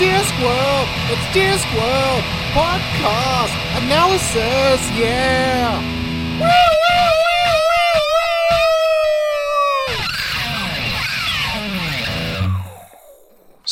Discworld! It's Discworld! Podcast! Analysis! Yeah! Woo,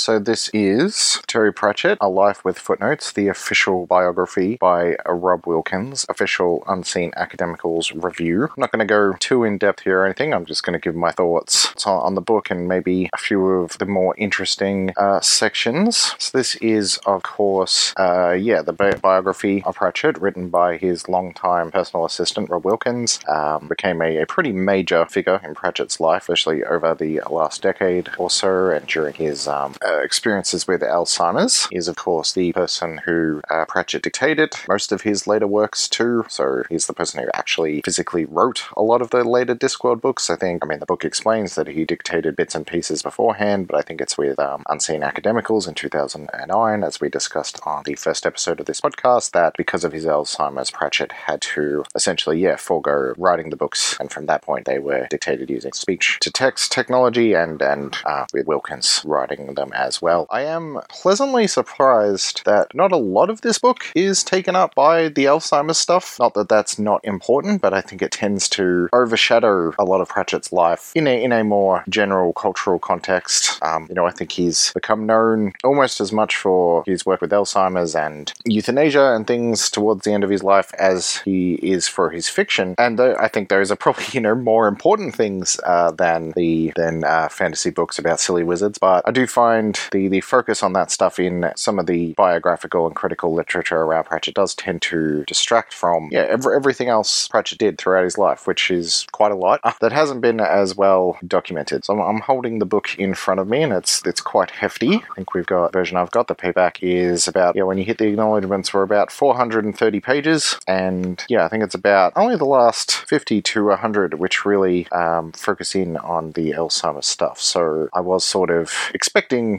So this is Terry Pratchett, A Life with Footnotes, the official biography by Rob Wilkins, official Unseen Academicals review. I'm not going to go too in depth here or anything. I'm just going to give my thoughts on on the book and maybe a few of the more interesting uh, sections. So this is, of course, uh, yeah, the bi- biography of Pratchett, written by his longtime personal assistant Rob Wilkins. Um, became a, a pretty major figure in Pratchett's life, especially over the last decade or so, and during his um, uh, experiences with Alzheimer's. He is, of course, the person who uh, Pratchett dictated most of his later works to. So he's the person who actually physically wrote a lot of the later Discworld books. I think, I mean, the book explains that he dictated bits and pieces beforehand, but I think it's with um, Unseen Academicals in 2009, as we discussed on the first episode of this podcast, that because of his Alzheimer's, Pratchett had to essentially, yeah, forego writing the books, and from that point they were dictated using speech to text technology and and uh, with Wilkins writing them as well. I am pleasantly surprised that not a lot of this book is taken up by the Alzheimer's stuff. Not that that's not important, but I think it tends to overshadow a lot of Pratchett's life in a in a more general cultural context. Um, you know, I think he's become known almost as much for his work with Alzheimer's and euthanasia and things towards the end of his life as he is for his fiction. And uh, I think those are probably you know more important things uh, than the than uh, fantasy books about silly wizards. But I do find the the focus on that stuff in some of the biographical and critical literature around Pratchett does tend to distract from yeah every, everything else Pratchett did throughout his life, which is quite a lot that hasn't been as well documented. So I'm, I'm holding the book in front of me, and it's it's quite hefty. I think we've got version I've got. The paperback is about yeah when you hit the acknowledgements we're about 430 pages, and yeah I think it's about only the last 50 to 100 which really um, focus in on the Alzheimer's stuff. So I was sort of expecting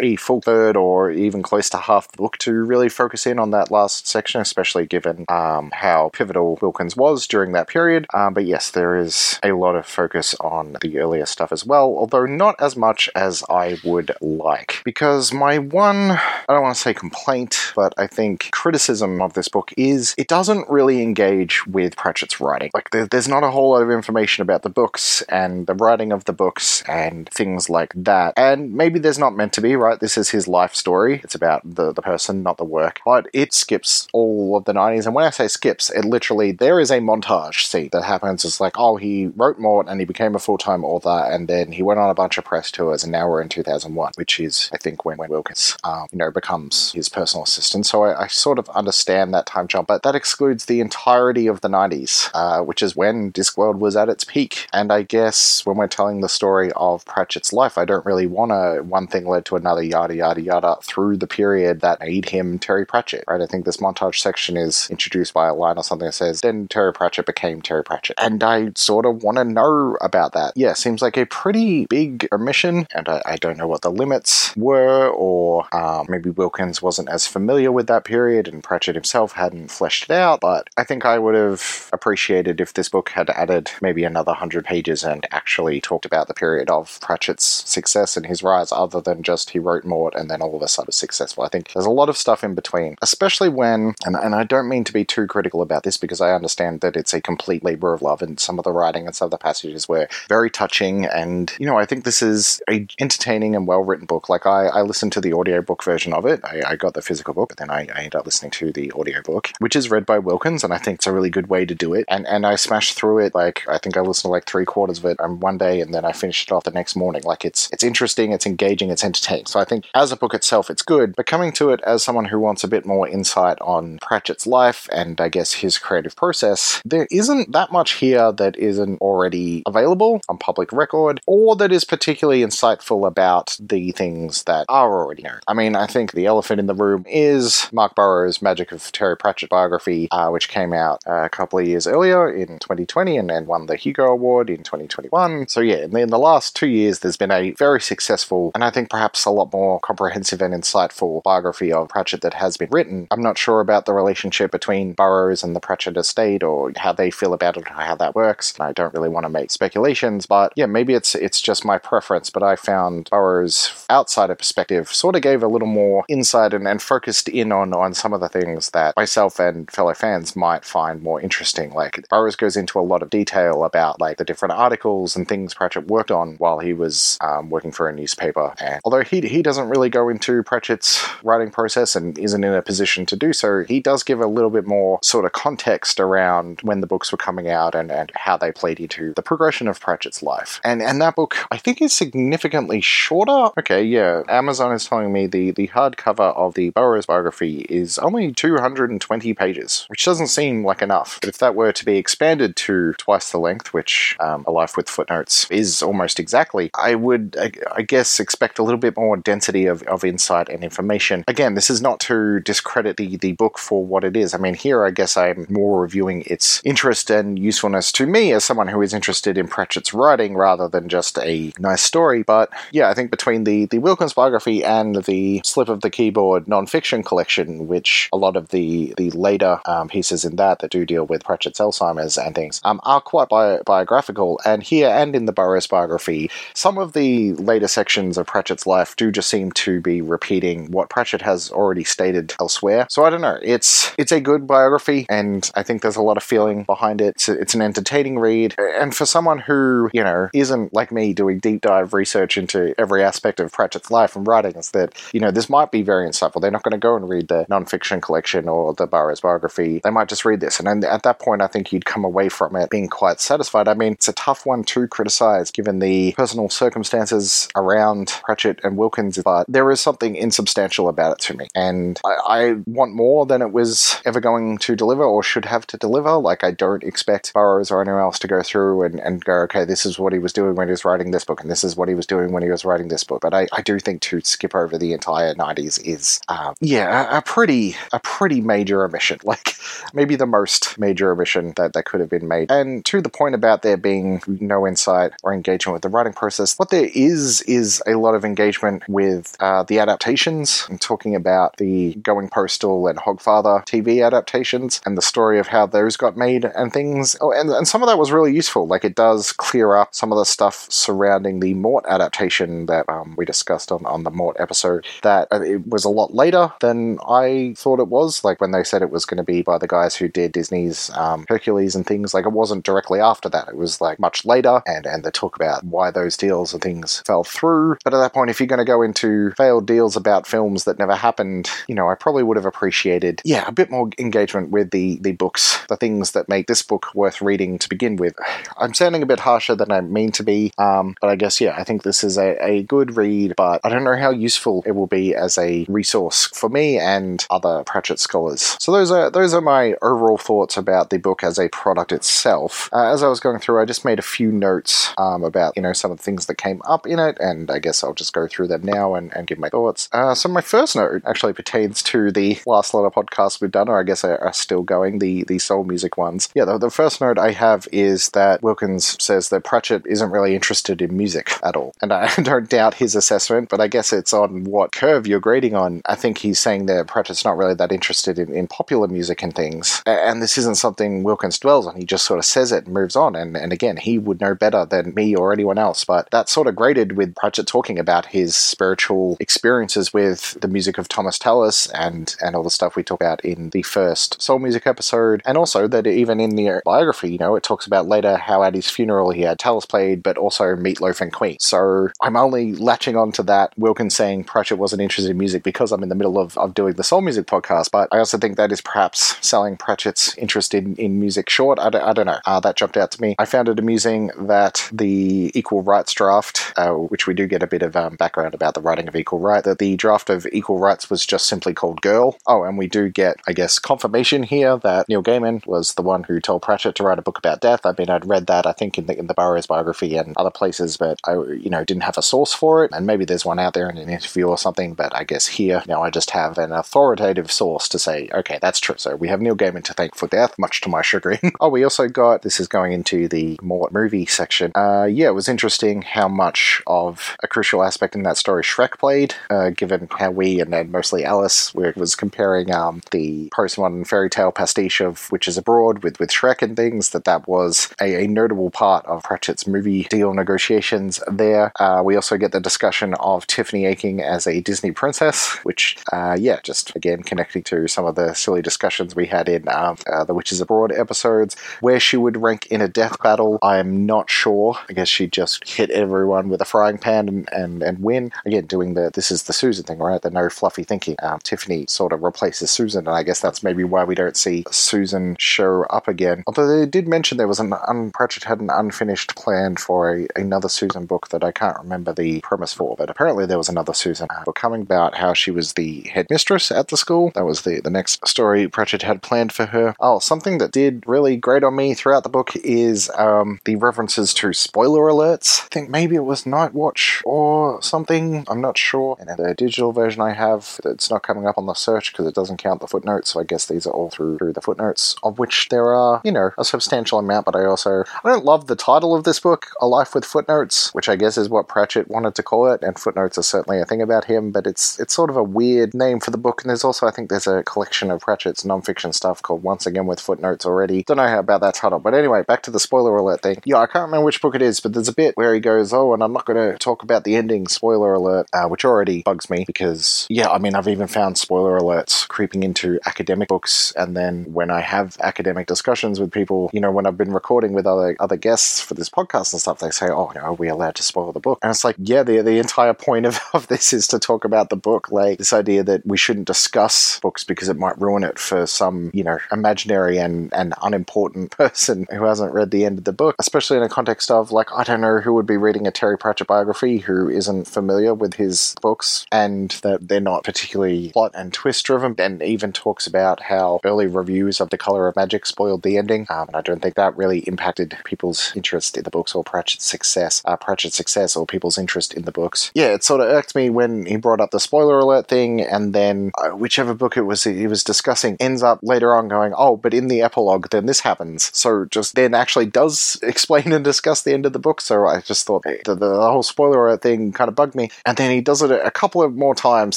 a full third or even close to half the book to really focus in on that last section, especially given um, how pivotal Wilkins was during that period. Um, but yes, there is a lot of focus on the earlier stuff as well, although not as much as I would like. Because my one, I don't want to say complaint, but I think criticism of this book is it doesn't really engage with Pratchett's writing. Like, there, there's not a whole lot of information about the books and the writing of the books and things like that. And maybe there's not meant to be, right? This is his life story. It's about the, the person, not the work. But it skips all of the 90s. And when I say skips, it literally, there is a montage scene that happens. It's like, oh, he wrote Mort and he became a full time author. And then he went on a bunch of press tours. And now we're in 2001, which is, I think, when, when Wilkins, um, you know, becomes his personal assistant. So I, I sort of understand that time jump. But that excludes the entirety of the 90s, uh, which is when Discworld was at its peak. And I guess when we're telling the story of Pratchett's life, I don't really want to, one thing led to another, yada, yada, yada, through the period that made him Terry Pratchett, right? I think this montage section is introduced by a line or something that says, then Terry Pratchett became Terry Pratchett. And I sort of want to know about that. Yeah, seems like a pretty big omission, and I, I don't know what the limits were, or um, maybe Wilkins wasn't as familiar with that period and Pratchett himself hadn't fleshed it out, but I think I would have appreciated if this book had added maybe another 100 pages and actually talked about the period of Pratchett's success and his rise, other than just he wrote Mort and then all of a sudden successful. I think there's a lot of stuff in between, especially when, and, and I don't mean to be too critical about this because I understand that it's a complete labor of love and some of the writing and some of the passages were very touching. And, you know, I think this is a entertaining and well written book. Like, I, I listened to the audiobook version of it. I, I got the physical book, but then I, I ended up listening to the audiobook, which is read by Wilkins, and I think it's a really good way to do it. And, and I smashed through it. Like, I think I listened to like three quarters of it um, one day and then I finished it off the next morning. Like, it's, it's interesting, it's engaging, it's entertaining. So I think as a book itself, it's good. But coming to it as someone who wants a bit more insight on Pratchett's life and I guess his creative process, there isn't that much here that isn't already available on public record or that is particularly insightful about the things that are already known. I mean, I think the elephant in the room is Marc Burrows' Magic of Terry Pratchett biography, uh, which came out a couple of years earlier in 2020 and, and won the Hugo Award in 2021. So yeah, in the, in the last two years, there's been a very successful and I think perhaps a lot more comprehensive and insightful biography of Pratchett that has been written. I'm not sure about the relationship between Burrows and the Pratchett estate or how they feel about it or how that works. I don't really want to make speculations, but yeah, maybe it's it's just my preference, but I found Burrows outsider perspective sort of gave a little more insight and, and focused in on, on some of the things that myself and fellow fans might find more interesting. Like Burrows goes into a lot of detail about like the different articles and things Pratchett worked on while he was um, working for a newspaper. And although he he doesn't really go into Pratchett's writing process and isn't in a position to do so, he does give a little bit more sort of context around when the books were coming out and, and how they played into the progression of Pratchett's life. And and that book I think is significantly shorter. Okay, yeah, Amazon is telling me the the hardcover of the Burrows biography is only 220 pages, which doesn't seem like enough. But if that were to be expanded to twice the length, which um, A Life with Footnotes is almost exactly, I would, I, I guess, expect a little bit more density of, of insight and information. Again, this is not to discredit the, the book for what it is. I mean, here I guess I'm more reviewing its interest and usefulness to me as someone who is interested in Pratchett's writing rather than just a nice story. But yeah, I think between the, the Wilkins biography and the Slip of the Keyboard nonfiction collection, which a lot of the, the later um, pieces in that that do deal with Pratchett's Alzheimer's and things um, are quite bi- biographical. And here and in the Burrows biography, some of the later sections of Pratchett's life do just seem to be repeating what Pratchett has already stated elsewhere. So I don't know. It's it's a good biography, and I think there's a lot of feeling behind it. It's, it's an entertaining read, and for someone who you know isn't like me doing deep dive research into every aspect of Pratchett's life and writings, that you know this might be very insightful. They're not going to go and read the nonfiction collection or the Burrows biography. They might just read this, and at that point, I think you'd come away from it being quite satisfied. I mean, it's a tough one to criticize given the personal circumstances around Pratchett and Wilkins, but there is something insubstantial about it to me, and I, I want more than it was ever going to deliver or should have to deliver. Like, I don't expect Burrows or anyone else to go through and, and go, okay, this is what he was doing when he was writing this book, and this is what he was doing when he was writing this book. But I, I do think to skip over the entire 90s is, um, yeah, a, a pretty a pretty major omission. Like, maybe the most major omission that, that could have been made. And to the point about there being no insight or engagement with the writing process, what there is is a lot of engagement with uh, the adaptations. I'm talking about the Going Postal and Hogfather TV adaptations and the story of how those got made and things. Oh, and, and some of that was really useful. Like it does clear up some of the stuff surrounding the Mort adaptation that um, we discussed on, on the Mort episode. That uh, it was a lot later than I thought it was. Like when they said it was going to be by the guys who did Disney's um, Hercules and things. Like it wasn't directly after that. It was like much later, and and they talk about why those deals and things fell through. But at that point, if you're going to go into failed deals about films that never happened, you know, I probably would have appreciated, yeah, a bit more engagement with the the books, the things that make this book worth reading to begin with. I'm sounding a bit harsher than I mean to be, um, but I guess yeah, I think this is a, a good read, but I don't know how useful it will be as a resource for me and other Pratchett scholars. So those are those are my overall thoughts about the book as a product itself. Uh, as I was going through, I just made a few notes um, about you know some of the things that came up in it, and I guess I'll just go through them now and, and give my thoughts. Uh, so my first note actually pertains to the last lot of podcasts we've done, or I guess are, are still going, the the soul music ones. Yeah, the, the first note I have is that Wilkins says that Pratchett isn't really interested in music at all, and I don't doubt his assessment, but I guess it's on what curve you're grading on. I think he's saying that Pratchett's not really that interested in, in popular music and things, and this isn't something Wilkins dwells on. He just sort of says it and moves on, and, and again, he would know better than me or anyone else, but that's sort of graded with Pratchett talking about his spiritual experiences with the music of Thomas Tallis and, and all the stuff we talk about in the first soul music episode, and also that even in the biography, you know, it talks about later how at his funeral he had Tallis played, but also Meatloaf and Queen. So I'm only latching on to that Wilkins saying Pratchett wasn't interested in music because I'm in the middle of, of doing the soul music podcast, but I also think that is perhaps selling Pratchett's interest in, in music short. I don't, I don't know. Uh, that jumped out to me. I found it amusing that the Equal Rights draft, uh, which we do get a bit of um, background about the writing of Equal Right, that the draft of Equal Rights was just simply called Girl. Oh, and we do get, I guess, confirmation here that Neil Gaiman was the one who told Pratchett to write a book about death. I mean, I'd read that, I think, in the, in the Burrows biography and other places, but I, you know, didn't have a source for it. And maybe there's one out there in an interview or something, but I guess here, now I just have an authoritative source to say, okay, that's true. So we have Neil Gaiman to thank for death, much to my chagrin. oh, we also got, this is going into the Mort movie section. Uh, yeah, it was interesting how much of a crucial aspect in that story Shrek played, uh, given how we and then mostly Alice were, was comparing um, the postmodern fairy tale pastiche of Witches Abroad with, with Shrek and things, that that was a, a notable part of Pratchett's movie deal negotiations there. Uh, we also get the discussion of Tiffany Aching as a Disney princess, which, uh, yeah, just again connecting to some of the silly discussions we had in um, uh, the Witches Abroad episodes. Where she would rank in a death battle, I'm not sure. I guess she'd just hit everyone with a frying pan and, and, and when Again, doing the this is the Susan thing, right? The no fluffy thinking. Um, Tiffany sort of replaces Susan, and I guess that's maybe why we don't see Susan show up again. Although they did mention there was an un- Pratchett had an unfinished plan for a, another Susan book that I can't remember the premise for, but apparently there was another Susan book coming about how she was the headmistress at the school. That was the, the next story Pratchett had planned for her. Oh, something that did really great on me throughout the book is um, the references to spoiler alerts. I think maybe it was Nightwatch or something. I'm not sure. And the digital version I have, it's not coming up on the search because it doesn't count the footnotes. So I guess these are all through through the footnotes, of which there are, you know, a substantial amount. But I also I don't love the title of this book, A Life with Footnotes, which I guess is what Pratchett wanted to call it. And footnotes are certainly a thing about him, but it's it's sort of a weird name for the book. And there's also I think there's a collection of Pratchett's nonfiction stuff called Once Again with Footnotes already. Don't know how about that title, but anyway, back to the spoiler alert thing. Yeah, I can't remember which book it is, but there's a bit where he goes, "Oh, and I'm not going to talk about the ending." Spoiler alert, uh, which already bugs me because yeah, I mean I've even found spoiler alerts creeping into academic books, and then when I have academic discussions with people, you know, when I've been recording with other other guests for this podcast and stuff, they say, "Oh, are we allowed to spoil the book?" And it's like, yeah, the the entire point of, of this is to talk about the book, like this idea that we shouldn't discuss books because it might ruin it for some, you know, imaginary and and unimportant person who hasn't read the end of the book, especially in a context of like I don't know who would be reading a Terry Pratchett biography who isn't familiar with his books and that they're not particularly plot and twist driven, and even talks about how early reviews of The Color of Magic spoiled the ending. Um, and I don't think that really impacted people's interest in the books or Pratchett's success, uh, Pratchett's success or people's interest in the books. Yeah, it sort of irked me when he brought up the spoiler alert thing, and then uh, whichever book it was he was discussing ends up later on going, oh, but in the epilogue, then this happens. So just then actually does explain and discuss the end of the book. So I just thought hey, the, the, whole spoiler alert thing kind of bugged me. And then he does it a couple of more times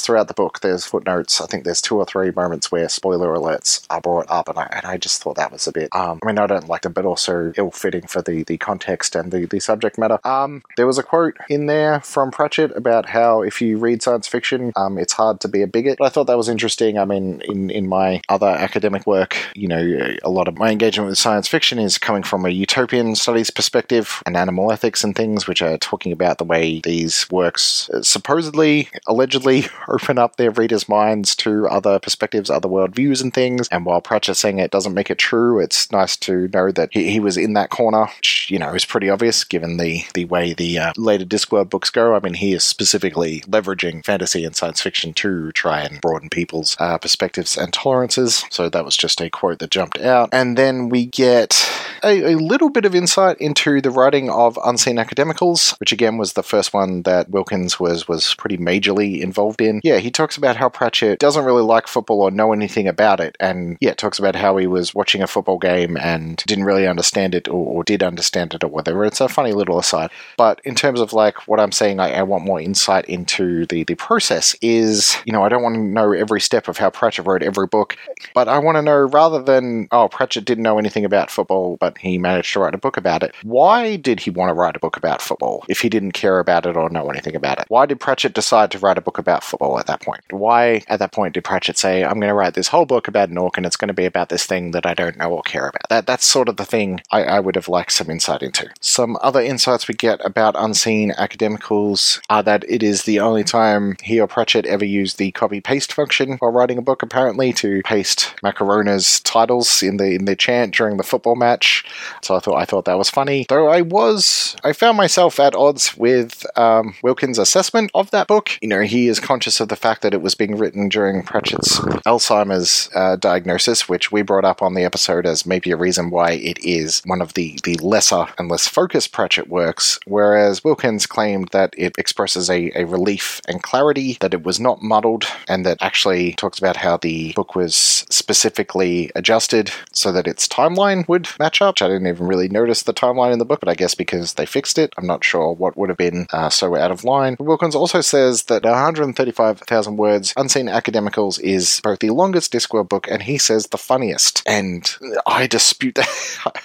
throughout the book. There's footnotes. I think there's two or three moments where spoiler alerts are brought up, and I, and I just thought that was a bit. Um, I mean, I don't like them, but also ill-fitting for the the context and the the subject matter. Um, there was a quote in there from Pratchett about how if you read science fiction, um, it's hard to be a bigot. But I thought that was interesting. I mean, in in my other academic work, you know, a lot of my engagement with science fiction is coming from a utopian studies perspective and animal ethics and things, which are talking about the way these works supposedly, allegedly, open up their readers' minds to other perspectives, other worldviews, and things. And while Pratchett's saying it doesn't make it true, it's nice to know that he, he was in that corner, which you know is pretty obvious given the the way the uh, later Discworld books go. I mean, he is specifically leveraging fantasy and science fiction to try and broaden people's uh, perspectives and tolerances. So that was just a quote that jumped out. And then we get a, a, little bit of insight into the writing of Unseen Academicals, which again was the first one that Wilkins was was pretty majorly involved in. Yeah, he talks about how Pratchett doesn't really like football or know anything about it, and yeah, talks about how he was watching a football game and didn't really understand it or, or did understand it or whatever. It's a funny little aside. But in terms of like what I'm saying, I, I want more insight into the the process. Is you know I don't want to know every step of how Pratchett wrote every book, but I want to know rather than oh Pratchett didn't know anything about football, but he managed to write a book about it. Why did he want to write a book about football if he didn't care about it or know anything about it? Why did Pratchett decide to write a book about football at that point? Why, at that point, did Pratchett say, I'm going to write this whole book about an orc and it's going to be about this thing that I don't know or care about? That That's sort of the thing I, I would have liked some insight into. Some other insights we get about Unseen Academicals are that it is the only time he or Pratchett ever used the copy paste function while writing a book, apparently, to paste Macarona's titles in the in the chant during the football match. So I thought I thought that was funny. Though I was I found myself at odds with um, Wilkins' assessment of that book. You know, he is conscious of the fact that it was being written during Pratchett's Alzheimer's uh, diagnosis, which we brought up on the episode as maybe a reason why it is one of the the lesser and less focused Pratchett works. Whereas Wilkins claimed that it expresses a, a relief and clarity, that it was not muddled, and that actually talks about how the book was specifically adjusted so that its timeline would match up. I didn't even really notice the timeline in the book, but I guess because they fixed it, I'm not sure what would have been uh, so out of line. Wilkins also says that 135,000 words, Unseen Academicals is both the longest Discworld book and he says the funniest. And I dispute that.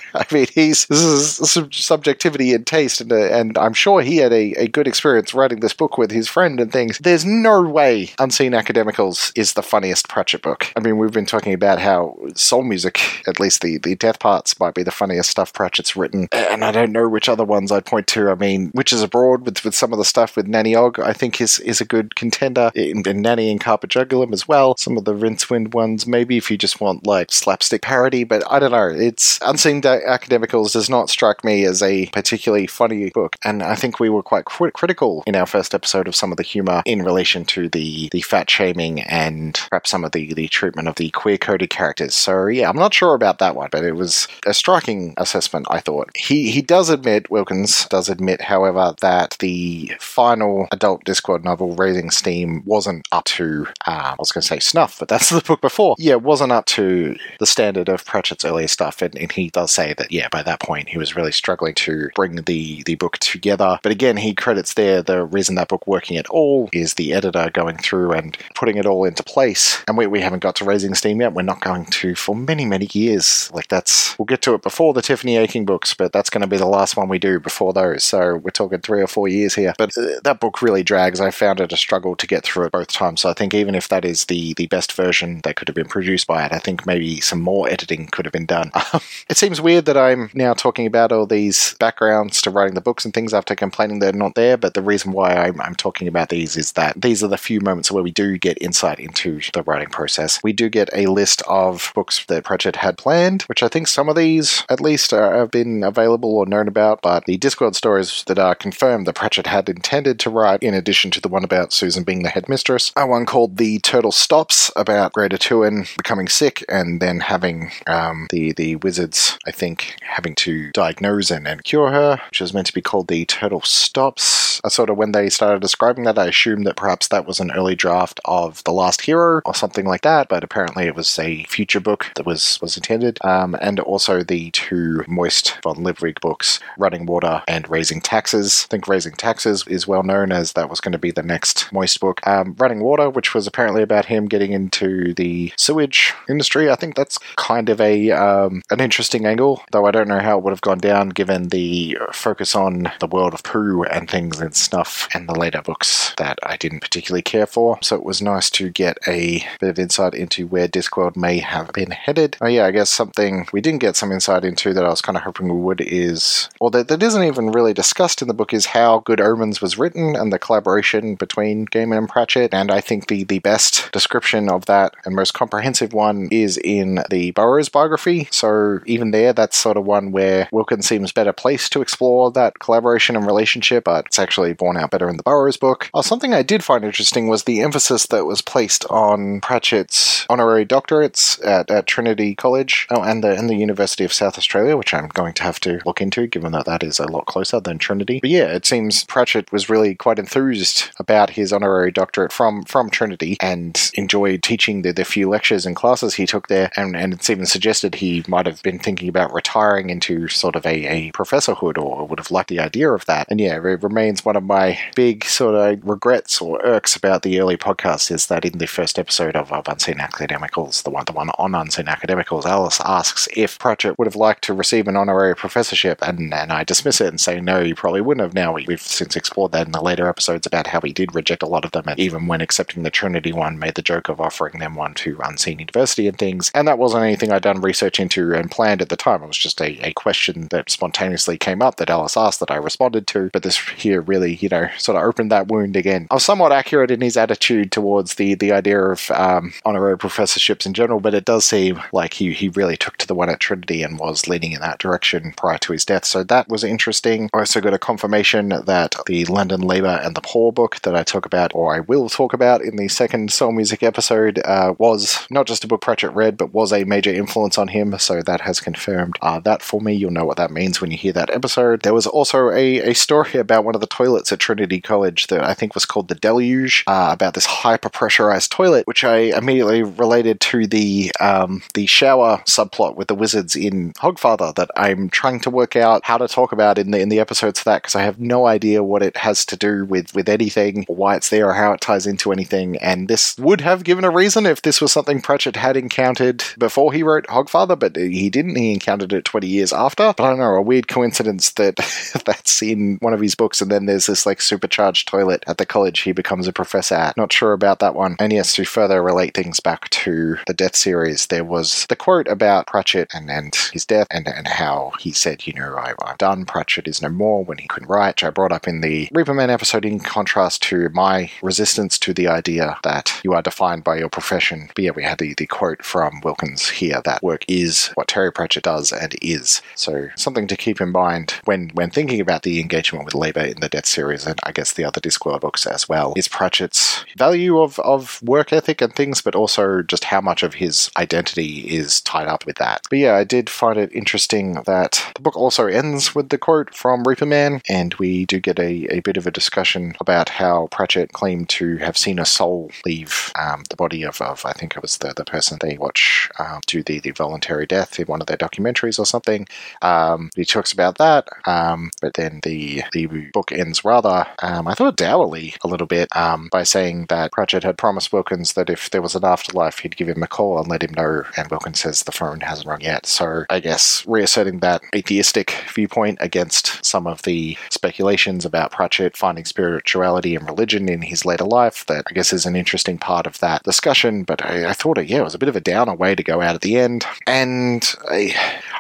I mean, he's this is subjectivity and taste, and, uh, and I'm sure he had a, a good experience writing this book with his friend and things. There's no way Unseen Academicals is the funniest Pratchett book. I mean, we've been talking about how Soul Music, at least the, the death parts, might be the funniest stuff Pratchett's written, and I don't know which other ones I'd point to. I mean, Witches Abroad with, with some of the stuff with Nanny Og, I think is is a good contender, and, and Nanny and Carpe Jugulum as well. Some of the Rincewind ones, maybe if you just want like slapstick parody, but I don't know. It's Unseen Academicals does not strike me as a particularly funny book, and I think we were quite crit- critical in our first episode of some of the humor in relation to the the fat shaming and perhaps some of the the treatment of the queer coded characters. So yeah, I'm not sure about that one, but it was a striking assessment. I thought he he does admit Wilkins does admit, however, that the final adult Discworld novel, Raising Steam, wasn't up to uh, I was going to say snuff, but that's the book before. Yeah, wasn't up to the standard of Pratchett's earlier stuff, and, and he does say that yeah, by that point he was really struggling to bring the the book together. But again, he credits there the reason that book working at all is the editor going through and putting it all into place. And we, we haven't got to Raising Steam yet. We're not going to for many many years. Like that's we'll get to it before the Tiffany Aching books, but that's going to be the last one we do before those. So we're talking three or four years here. But uh, that book really drags. I found it a struggle to get through it both times. So I think even if that is the the best version that could have been produced by it, I think maybe some more editing could have been done. it seems weird that I'm now talking about all these backgrounds to writing the books and things after complaining they're not there. But the reason why I'm, I'm talking about these is that these are the few moments where we do get insight into the writing process. We do get a list of books that Pratchett had planned, which I think some of these at least are, have been available or known about. But the Discworld stories that are confirmed that Pratchett had intended to write, in addition to the one about Susan being the headmistress, are one called The Turtle Stops about Great A'Tuin becoming sick and then having um, the the wizards, I think, having to diagnose and, and cure her, which was meant to be called The Turtle Stops. I sort of when they started describing that, I assumed that perhaps that was an early draft of The Last Hero or something like that, but apparently it was a future book that was was intended. Um, and also the two Moist von Lipwig books, Running Water and Raising Taxes. I think Raising Taxes is well known as that was going to be the next Moist book. Um, Running Water, which was apparently about him getting into the sewage industry. I think that's kind of a um, an interesting angle, though I don't know how it would have gone down given the focus on the world of poo and things and stuff and the later books that I didn't particularly care for. So it was nice to get a bit of insight into where Discworld may have been headed. Oh yeah, I guess something we didn't get some insight into that I was kind of hoping we would is, or that, that isn't even really discussed in the book, is how Good Was written and the collaboration between Gaiman and Pratchett. And I think the the best description of that and most comprehensive one is in the Burrows biography. So even there, that's sort of one where Wilkins seems better placed to explore that collaboration and relationship, but it's actually borne out better in the Burrows book. Oh, something I did find interesting was the emphasis that was placed on Pratchett's honorary doctorates at, at Trinity College oh, and the and the University of South Australia, which I'm going to have to look into, given that that is a lot closer than Trinity. But yeah, it seems Pratchett was really quite enthused about his honorary doctorate from from Trinity and enjoyed teaching the, the few lectures and classes he took there, and, and it's even suggested he might have been thinking about retiring into sort of a, a professorhood or would have liked the idea of that. And yeah, it remains one of my big sort of regrets or irks about the early podcast is that in the first episode of, of Unseen Academicals, the one the one on Unseen Academicals, Alice asks if Pratchett would have liked to receive an honorary professorship, and, and I dismiss it and say no, you probably wouldn't have. Now we've since explored that in the later episodes about how he did reject a lot of them, and even when accepting the Trinity one, made the joke of offering them one to Unseen University and things. And that wasn't anything I'd done research into and planned at the time. It was just a, a question that spontaneously came up that Alice asked that I responded to. But this here really, you know, sort of opened that wound again. I was somewhat accurate in his attitude towards the the idea of um, honorary professorships in general, but it does seem like he he really took to the one at Trinity and was leaning in that direction prior to his death. So that was interesting. I also got a confirmation that the London Labour and the Poor book that I talk about, or I will talk about in the second Soul Music episode, uh, was not just a book Pratchett read, but was a major influence on him. So that has confirmed uh, that for me. You'll know what that means when you hear that episode. There was also a, a story about one of the toilets at Trinity College that I think was called the Deluge, uh, about this hyper pressurized toilet, which I immediately related to the um, the shower subplot with the wizards in Hogfather that I'm trying to work out how to talk about in the in the episodes for that because I have no idea what it has to do with, with anything, why it's there, or how it ties into anything. And this would have given a reason if this was something Pratchett had encountered before he wrote Hogfather, but he didn't. He encountered it 20 years after. But I don't know, a weird coincidence that that's in one of his books, and then there's this like supercharged toilet at the college he becomes a professor at. Not sure about that one. And yes, to further relate things back to the Death series, there was the quote about Pratchett and, and his death, and, and how he said, you know, I, I'm done, Pratchett is no more when he couldn't write, which I brought up in the Reaper Man episode in contrast to my resistance to the idea that you are defined by your profession. But yeah, we had the, the quote from Wilkins here that work is what Terry Pratchett does and is. So something to keep in mind when, when thinking about the engagement with Labour in the Death series, and I guess the other Discworld books as well, is Pratchett's value of, of work ethic and things, but also just how much of his identity is tied up with that. But yeah, I did find it interesting that the book also ends with the quote from Reaper Man, and we do get a, a bit of a discussion about how Pratchett claimed to have seen a soul leave um, the body of, of, I think it was the, the person they watch um, do the, the voluntary death in one of their documentaries or something. Um, he talks about that, um, but then the, the book ends rather, um, I thought, dourly a little bit um, by saying that Pratchett had promised Wilkins that if there was an afterlife, he'd give him a call and let him know, and Wilkins says the phone hasn't rung yet. So I guess reasserting that atheistic viewpoint against some of the speculations about Pratchett finding spirituality and religion in his later life, that I guess is an interesting part of that discussion. But I, I thought, it, yeah, it was a bit of a downer way to go out at the end. And I,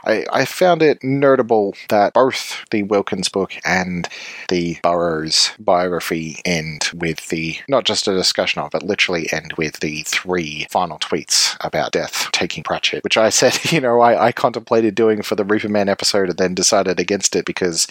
I, I found it notable that both the Wilkins book and the Burrows biography end with the, not just a discussion of, but literally end with the three final tweets about death taking Pratchett, which I said, you know, I, I contemplated doing for the Reaper Man episode and then decided against it because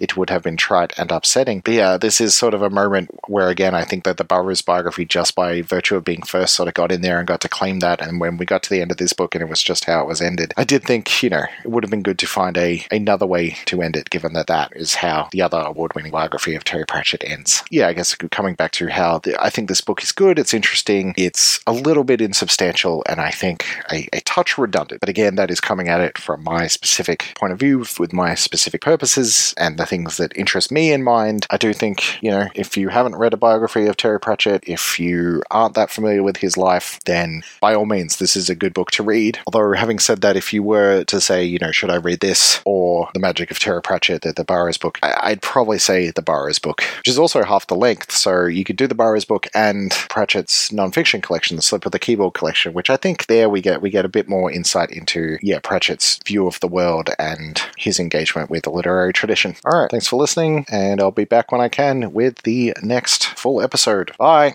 it would have been trite and upsetting. But yeah, this is sort of a moment where, again, I think that the Burrows biography, just by virtue of being first, sort of got in there and got to claim that. And when we got to the end of this book and it was just how it was ended, I did think, you know, it would have been good to find a another way to end it, given that that is how the other award-winning biography of Terry Pratchett ends. Yeah, I guess coming back to how the, I think this book is good, it's interesting, it's a little bit insubstantial, and I think a, a touch redundant. But again, that is coming at it from my specific point of view, with my specific purposes, and the things that interest me in mind. I do think, you know, if you haven't read a biography of Terry Pratchett, if you aren't that familiar with his life, then by all means, this is a good book to read. Although, having said that, if you were to say, you know, should I read this or The Magic of Terry Pratchett, the, the Burrows book, I, would probably say the Burrows book, which is also half the length. So you could do the Burrows book and Pratchett's nonfiction collection, the Slip of the Keyboard collection, which I think there we get we get a bit more insight into yeah Pratchett's view of the world and his engagement with the literary tradition. All right, thanks for listening, and I'll be back when I can with the next full episode. Bye.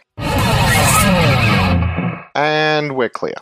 And we're clear.